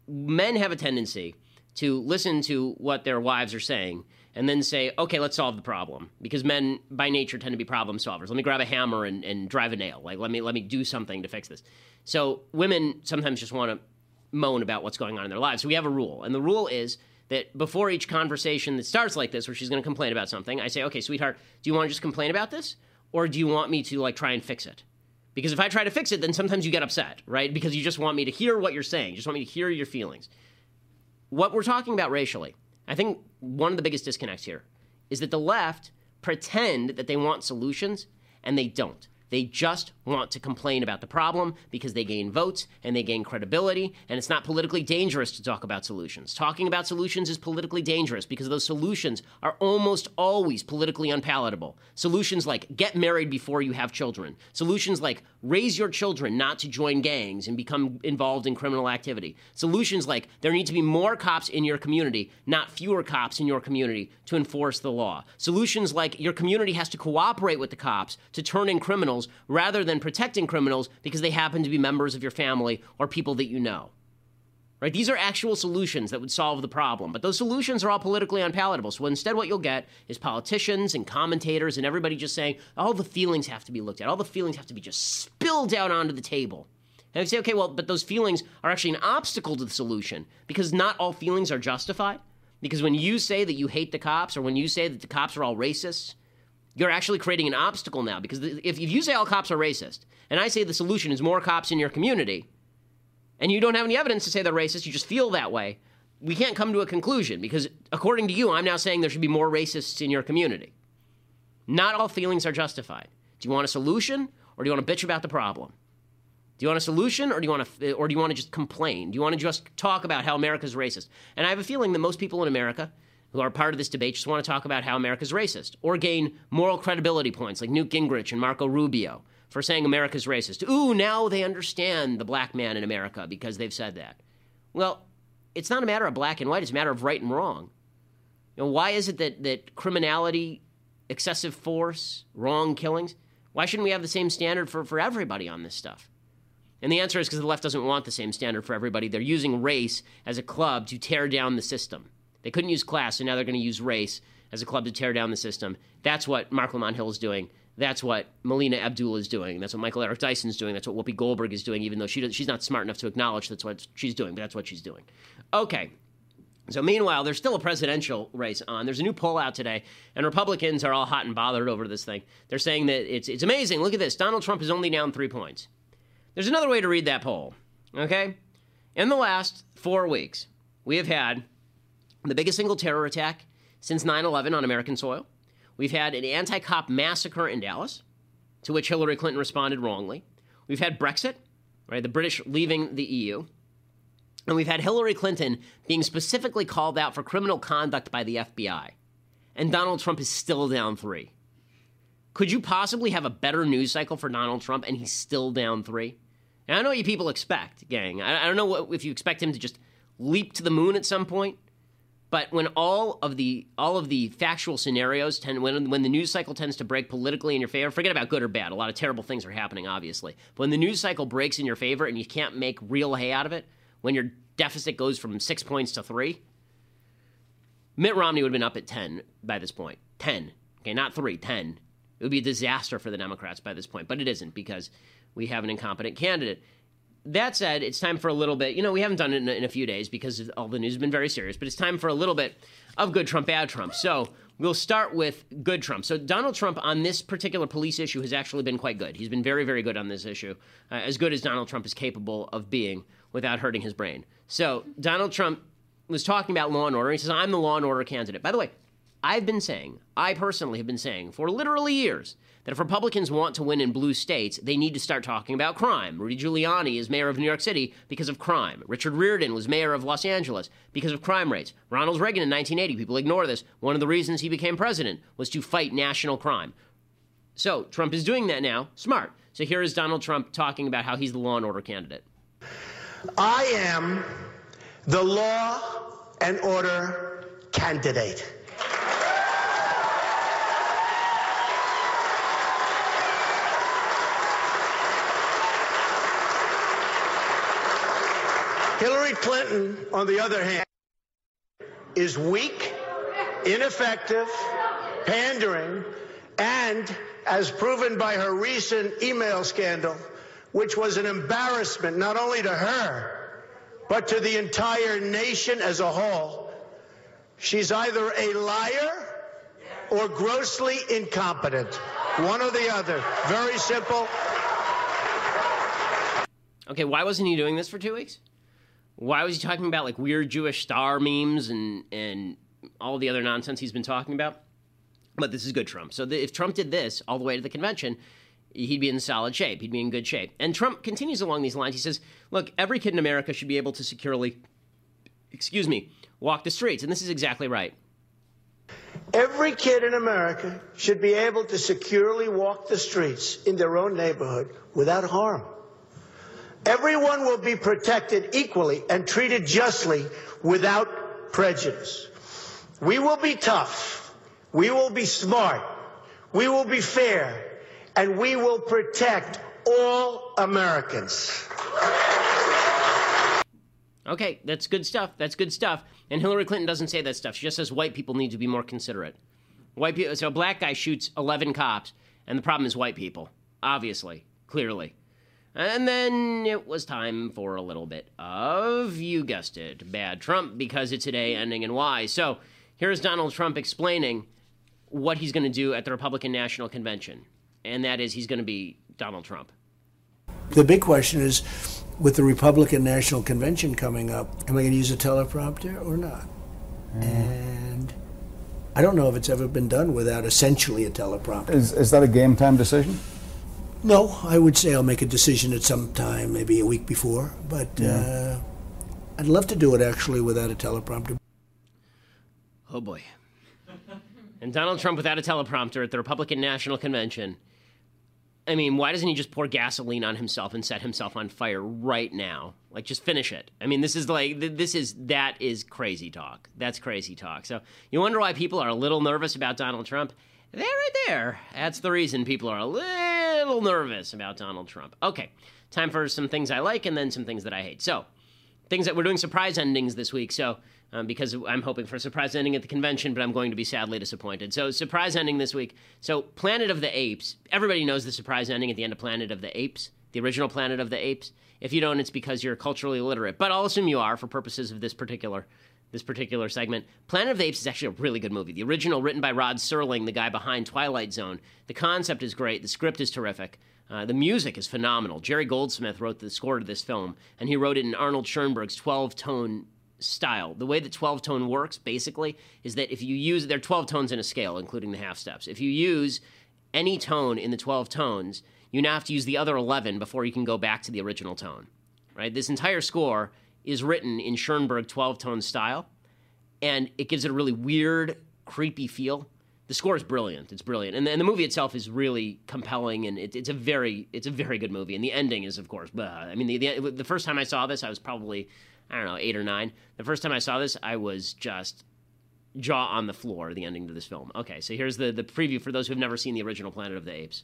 Men have a tendency to listen to what their wives are saying and then say, okay, let's solve the problem. Because men by nature tend to be problem solvers. Let me grab a hammer and, and drive a nail. Like let me let me do something to fix this. So women sometimes just want to moan about what's going on in their lives. So we have a rule. And the rule is that before each conversation that starts like this, where she's gonna complain about something, I say, Okay, sweetheart, do you want to just complain about this? Or do you want me to like try and fix it? Because if I try to fix it, then sometimes you get upset, right? Because you just want me to hear what you're saying. You just want me to hear your feelings what we're talking about racially, I think one of the biggest disconnects here is that the left pretend that they want solutions and they don't. They just want to complain about the problem because they gain votes and they gain credibility, and it's not politically dangerous to talk about solutions. Talking about solutions is politically dangerous because those solutions are almost always politically unpalatable. Solutions like get married before you have children, solutions like raise your children not to join gangs and become involved in criminal activity, solutions like there need to be more cops in your community, not fewer cops in your community to enforce the law, solutions like your community has to cooperate with the cops to turn in criminals rather than protecting criminals because they happen to be members of your family or people that you know. Right? These are actual solutions that would solve the problem, but those solutions are all politically unpalatable. So instead, what you'll get is politicians and commentators and everybody just saying all the feelings have to be looked at, all the feelings have to be just spilled out onto the table. And I say, okay, well, but those feelings are actually an obstacle to the solution because not all feelings are justified. Because when you say that you hate the cops or when you say that the cops are all racist, you're actually creating an obstacle now. Because if, if you say all cops are racist, and I say the solution is more cops in your community, and you don't have any evidence to say they're racist, you just feel that way, we can't come to a conclusion because according to you, I'm now saying there should be more racists in your community. Not all feelings are justified. Do you want a solution or do you want to bitch about the problem? Do you want a solution or do you want to or do you want to just complain? Do you want to just talk about how America's racist? And I have a feeling that most people in America who are part of this debate just want to talk about how America's racist or gain moral credibility points like Newt Gingrich and Marco Rubio for saying America's racist. Ooh, now they understand the black man in America because they've said that. Well, it's not a matter of black and white, it's a matter of right and wrong. You know, why is it that, that criminality, excessive force, wrong killings, why shouldn't we have the same standard for, for everybody on this stuff? And the answer is because the left doesn't want the same standard for everybody. They're using race as a club to tear down the system. They couldn't use class, so now they're going to use race as a club to tear down the system. That's what Marc Lamont Hill is doing. That's what Melina Abdul is doing. That's what Michael Eric Dyson is doing. That's what Whoopi Goldberg is doing, even though she does, she's not smart enough to acknowledge that's what she's doing, but that's what she's doing. Okay. So meanwhile, there's still a presidential race on. There's a new poll out today, and Republicans are all hot and bothered over this thing. They're saying that it's it's amazing. Look at this. Donald Trump is only down three points. There's another way to read that poll. Okay? In the last four weeks, we have had the biggest single terror attack since 9 11 on American soil. We've had an anti cop massacre in Dallas, to which Hillary Clinton responded wrongly. We've had Brexit, right? The British leaving the EU. And we've had Hillary Clinton being specifically called out for criminal conduct by the FBI. And Donald Trump is still down three. Could you possibly have a better news cycle for Donald Trump and he's still down three? Now, I don't know what you people expect, gang. I, I don't know what, if you expect him to just leap to the moon at some point. But when all of the all of the factual scenarios tend when when the news cycle tends to break politically in your favor, forget about good or bad. A lot of terrible things are happening, obviously. But when the news cycle breaks in your favor and you can't make real hay out of it, when your deficit goes from six points to three, Mitt Romney would have been up at ten by this point. Ten, okay, not three, ten. It would be a disaster for the Democrats by this point, but it isn't because we have an incompetent candidate that said, it's time for a little bit. You know, we haven't done it in a, in a, few days because all the news has been very serious, but it's time for a little bit of good Trump, bad Trump. So we'll start with good Trump. So Donald Trump on this particular police issue has actually been quite good. He's been very, very good on this issue, uh, as good as Donald Trump is capable of being without hurting his brain. So Donald Trump was talking about law and order. He says, I'm the law and order candidate. By the way, I've been saying, I personally have been saying for literally years that if Republicans want to win in blue states, they need to start talking about crime. Rudy Giuliani is mayor of New York City because of crime. Richard Riordan was mayor of Los Angeles because of crime rates. Ronald Reagan in 1980, people ignore this, one of the reasons he became president was to fight national crime. So Trump is doing that now. Smart. So here is Donald Trump talking about how he's the law and order candidate. I am the law and order candidate. Hillary Clinton, on the other hand, is weak, ineffective, pandering, and, as proven by her recent email scandal, which was an embarrassment not only to her, but to the entire nation as a whole, she's either a liar or grossly incompetent. One or the other. Very simple. Okay, why wasn't he doing this for two weeks? Why was he talking about like weird Jewish star memes and and all the other nonsense he's been talking about? But this is good Trump. So the, if Trump did this all the way to the convention, he'd be in solid shape. He'd be in good shape. And Trump continues along these lines. He says, "Look, every kid in America should be able to securely, excuse me, walk the streets." And this is exactly right. Every kid in America should be able to securely walk the streets in their own neighborhood without harm. Everyone will be protected equally and treated justly without prejudice. We will be tough. We will be smart. We will be fair. And we will protect all Americans. Okay, that's good stuff. That's good stuff. And Hillary Clinton doesn't say that stuff. She just says white people need to be more considerate. White people. So a black guy shoots 11 cops, and the problem is white people. Obviously, clearly. And then it was time for a little bit of, you guessed it, bad Trump because it's a day ending in Y. So here's Donald Trump explaining what he's going to do at the Republican National Convention. And that is he's going to be Donald Trump. The big question is with the Republican National Convention coming up, am I going to use a teleprompter or not? Mm. And I don't know if it's ever been done without essentially a teleprompter. Is, is that a game time decision? No, I would say I'll make a decision at some time, maybe a week before. But yeah. uh, I'd love to do it actually without a teleprompter. Oh boy. (laughs) and Donald Trump without a teleprompter at the Republican National Convention. I mean, why doesn't he just pour gasoline on himself and set himself on fire right now? Like, just finish it. I mean, this is like, this is, that is crazy talk. That's crazy talk. So you wonder why people are a little nervous about Donald Trump? There, right there. That's the reason people are a little nervous about Donald Trump. Okay, time for some things I like and then some things that I hate. So, things that we're doing surprise endings this week. So, um, because I'm hoping for a surprise ending at the convention, but I'm going to be sadly disappointed. So, surprise ending this week. So, Planet of the Apes. Everybody knows the surprise ending at the end of Planet of the Apes, the original Planet of the Apes. If you don't, it's because you're culturally illiterate. But I'll assume you are for purposes of this particular this particular segment. Planet of the Apes is actually a really good movie. The original, written by Rod Serling, the guy behind Twilight Zone. The concept is great. The script is terrific. Uh, the music is phenomenal. Jerry Goldsmith wrote the score to this film, and he wrote it in Arnold Schoenberg's 12 tone style. The way that 12 tone works, basically, is that if you use, there are 12 tones in a scale, including the half steps. If you use any tone in the 12 tones, you now have to use the other 11 before you can go back to the original tone. Right? This entire score is written in Schoenberg 12 tone style, and it gives it a really weird, creepy feel. The score is brilliant. It's brilliant, and and the movie itself is really compelling, and it, it's a very it's a very good movie. And the ending is, of course, blah. I mean, the, the the first time I saw this, I was probably I don't know eight or nine. The first time I saw this, I was just jaw on the floor. The ending to this film. Okay, so here's the the preview for those who have never seen the original Planet of the Apes.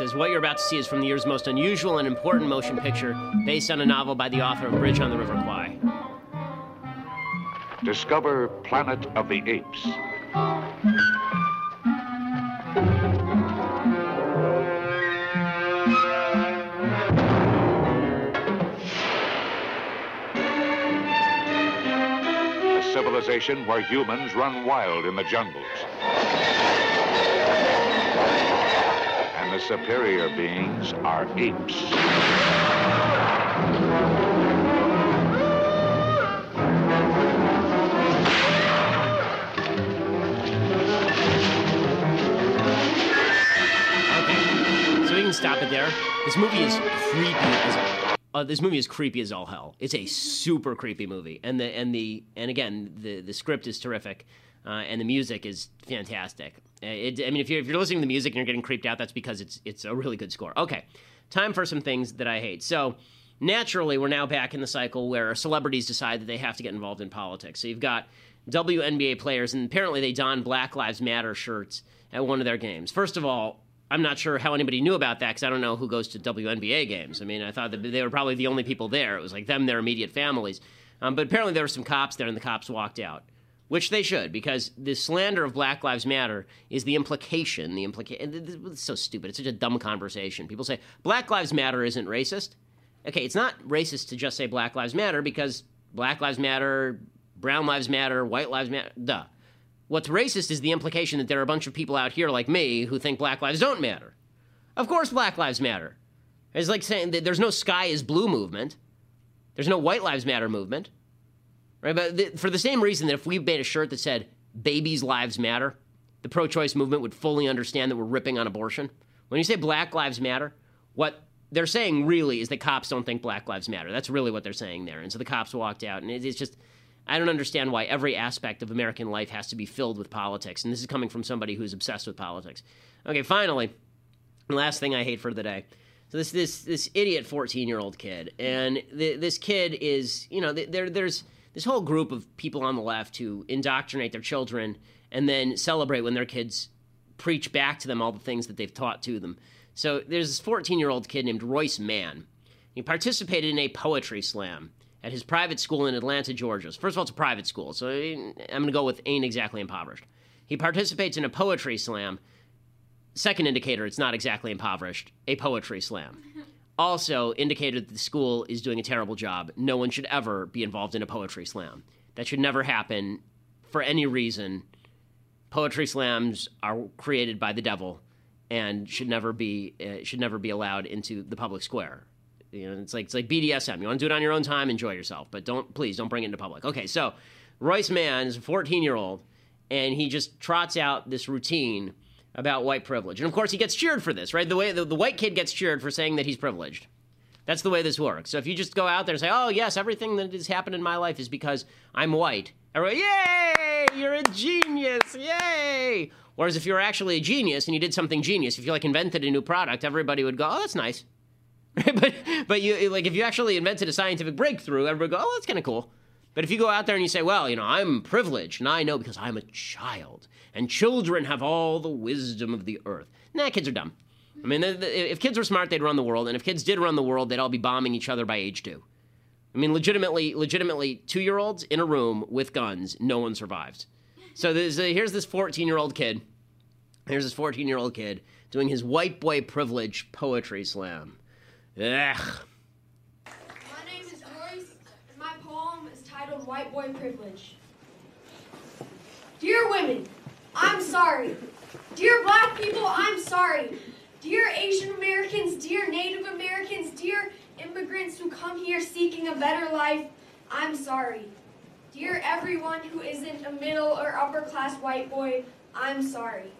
Says, What you're about to see is from the year's most unusual and important motion picture based on a novel by the author of Bridge on the River Kwai. Discover Planet of the Apes. A civilization where humans run wild in the jungles. And the superior beings are apes. So we can stop it there. This movie is creepy as uh, this movie is creepy as all hell. It's a super creepy movie, and the and the and again the the script is terrific, uh, and the music is fantastic. Uh, It, I mean, if you're if you're listening to the music and you're getting creeped out, that's because it's it's a really good score. Okay, time for some things that I hate. So naturally, we're now back in the cycle where celebrities decide that they have to get involved in politics. So you've got WNBA players, and apparently they don Black Lives Matter shirts at one of their games. First of all, I'm not sure how anybody knew about that because I don't know who goes to WNBA games. I mean, I thought that they were probably the only people there. It was like them, their immediate families. Um, but apparently there were some cops there, and the cops walked out, which they should because the slander of Black Lives Matter is the implication. The implication. It's so stupid. It's such a dumb conversation. People say Black Lives Matter isn't racist. Okay, it's not racist to just say Black Lives Matter because Black Lives Matter, Brown Lives Matter, White Lives Matter. Duh. What's racist is the implication that there are a bunch of people out here like me who think black lives don't matter. Of course, black lives matter. It's like saying that there's no sky is blue movement. There's no white lives matter movement. Right? But th- for the same reason that if we made a shirt that said babies' lives matter, the pro choice movement would fully understand that we're ripping on abortion. When you say black lives matter, what they're saying really is that cops don't think black lives matter. That's really what they're saying there. And so the cops walked out, and it- it's just. I don't understand why every aspect of American life has to be filled with politics. And this is coming from somebody who's obsessed with politics. Okay, finally, the last thing I hate for the day. So this this this idiot 14 year old kid, and th- this kid is you know th- there there's this whole group of people on the left who indoctrinate their children and then celebrate when their kids preach back to them all the things that they've taught to them. So there's this 14 year old kid named Royce Mann. He participated in a poetry slam at his private school in Atlanta, Georgia. First of all, it's a private school, so I'm going to go with ain't exactly impoverished. He participates in a poetry slam. Second indicator, it's not exactly impoverished. A poetry slam. Also indicated that the school is doing a terrible job. No one should ever be involved in a poetry slam. That should never happen for any reason. Poetry slams are created by the devil and should never be uh, should never be allowed into the public square. You know, it's like it's like BDSM. You want to do it on your own time, enjoy yourself, but don't please don't bring it into public. Okay, so Royce Mann is a 14 year old, and he just trots out this routine about white privilege, and of course he gets cheered for this, right? The way the, the white kid gets cheered for saying that he's privileged. That's the way this works. So if you just go out there and say, "Oh yes, everything that has happened in my life is because I'm white," everybody, "Yay! You're a genius! Yay!" Whereas if you were actually a genius and you did something genius, if you like invented a new product, everybody would go, "Oh, that's nice." (laughs) but but you like if you actually invented a scientific breakthrough, everybody go, "Oh, that's kind of cool." But if you go out there and you say, "Well, you know, I'm privileged and I know because I'm a child, and children have all the wisdom of the earth," nah, kids are dumb. I mean, if kids were smart, they'd run the world, and if kids did run the world, they'd all be bombing each other by age two. I mean, legitimately, legitimately, two-year-olds in a room with guns, no one survives. So a, here's this 14-year-old kid. Here's this 14-year-old kid doing his white boy privilege poetry slam. Ugh. My name is Royce, and my poem is titled White Boy Privilege. Dear women, I'm sorry. Dear black people, I'm sorry. Dear Asian Americans, dear Native Americans, dear immigrants who come here seeking a better life, I'm sorry. Dear everyone who isn't a middle or upper class white boy, I'm sorry.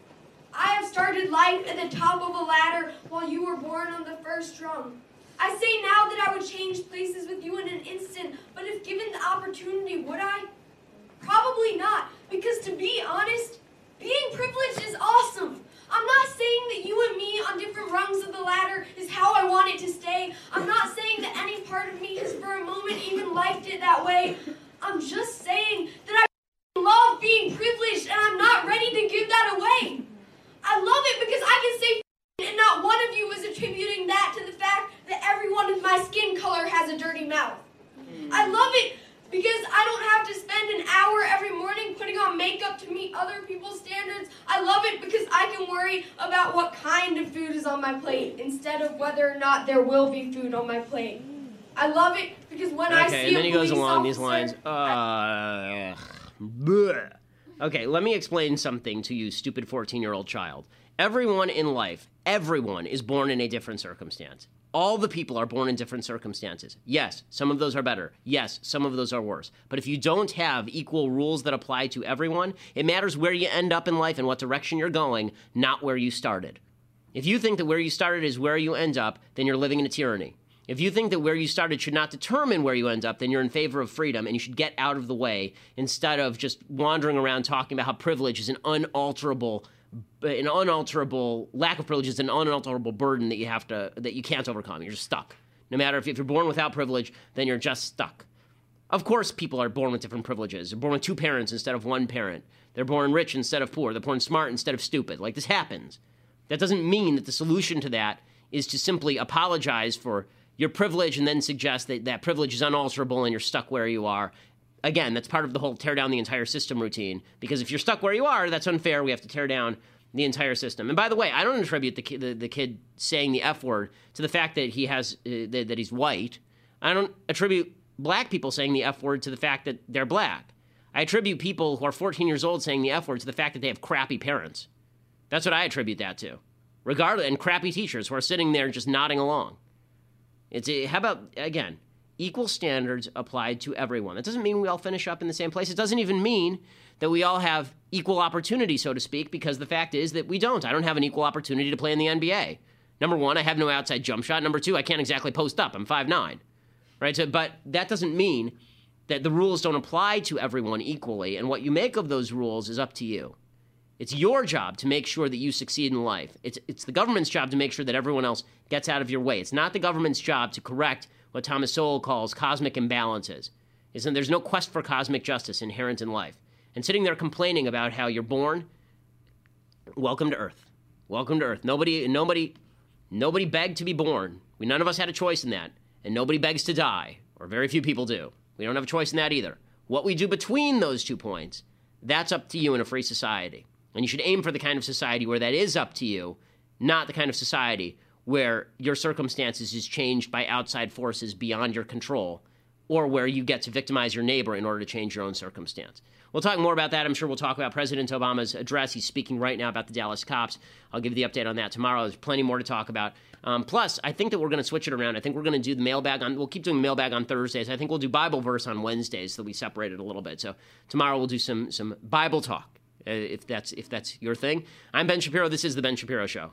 I have started life at the top of a ladder while you were born on the first rung. I say now that I would change places with you in an instant, but if given the opportunity, would I? Probably not, because to be honest, being privileged is awesome. I'm not saying that you and me on different rungs of the ladder is how I want it to stay. I'm not saying that any part of me has for a moment even liked it that way. I'm just saying that I love being privileged and I'm not ready to give that away. I love it because I can say and not one of you is attributing that to the fact that everyone with my skin color has a dirty mouth. I love it because I don't have to spend an hour every morning putting on makeup to meet other people's standards. I love it because I can worry about what kind of food is on my plate instead of whether or not there will be food on my plate. I love it because when I see Okay, and then he goes along these lines. Uh, bleh. Okay, let me explain something to you, stupid 14 year old child. Everyone in life, everyone is born in a different circumstance. All the people are born in different circumstances. Yes, some of those are better. Yes, some of those are worse. But if you don't have equal rules that apply to everyone, it matters where you end up in life and what direction you're going, not where you started. If you think that where you started is where you end up, then you're living in a tyranny. If you think that where you started should not determine where you end up, then you're in favor of freedom and you should get out of the way instead of just wandering around talking about how privilege is an unalterable an unalterable lack of privilege is an unalterable burden that you have to that you can't overcome. You're just stuck. No matter if, if you're born without privilege, then you're just stuck. Of course, people are born with different privileges. They're born with two parents instead of one parent. They're born rich instead of poor. They're born smart instead of stupid. Like this happens. That doesn't mean that the solution to that is to simply apologize for your privilege and then suggest that that privilege is unalterable and you're stuck where you are. Again, that's part of the whole tear down the entire system routine. Because if you're stuck where you are, that's unfair. We have to tear down the entire system. And by the way, I don't attribute the the, the kid saying the F word to the fact that he has uh, that, that he's white. I don't attribute black people saying the F word to the fact that they're black. I attribute people who are 14 years old saying the F word to the fact that they have crappy parents. That's what I attribute that to. Regardless, and crappy teachers who are sitting there just nodding along. It's a, how about again equal standards applied to everyone. That doesn't mean we all finish up in the same place. It doesn't even mean that we all have equal opportunity, so to speak, because the fact is that we don't. I don't have an equal opportunity to play in the NBA. Number one, I have no outside jump shot. Number two, I can't exactly post up. I'm 5'9. Right? So, but that doesn't mean that the rules don't apply to everyone equally. And what you make of those rules is up to you. It's your job to make sure that you succeed in life. It's, it's the government's job to make sure that everyone else gets out of your way. It's not the government's job to correct what Thomas Sowell calls cosmic imbalances. is that there's no quest for cosmic justice inherent in life. And sitting there complaining about how you're born, welcome to Earth. Welcome to Earth. Nobody, nobody, nobody begged to be born. We none of us had a choice in that, and nobody begs to die, or very few people do. We don't have a choice in that either. What we do between those two points, that's up to you in a free society. And you should aim for the kind of society where that is up to you, not the kind of society where your circumstances is changed by outside forces beyond your control, or where you get to victimize your neighbor in order to change your own circumstance. We'll talk more about that. I'm sure we'll talk about President Obama's address. He's speaking right now about the Dallas cops. I'll give you the update on that tomorrow. There's plenty more to talk about. Um, plus, I think that we're going to switch it around. I think we're going to do the mailbag on. We'll keep doing mailbag on Thursdays. I think we'll do Bible verse on Wednesdays, so we separate it a little bit. So tomorrow we'll do some some Bible talk, uh, if that's if that's your thing. I'm Ben Shapiro. This is the Ben Shapiro Show.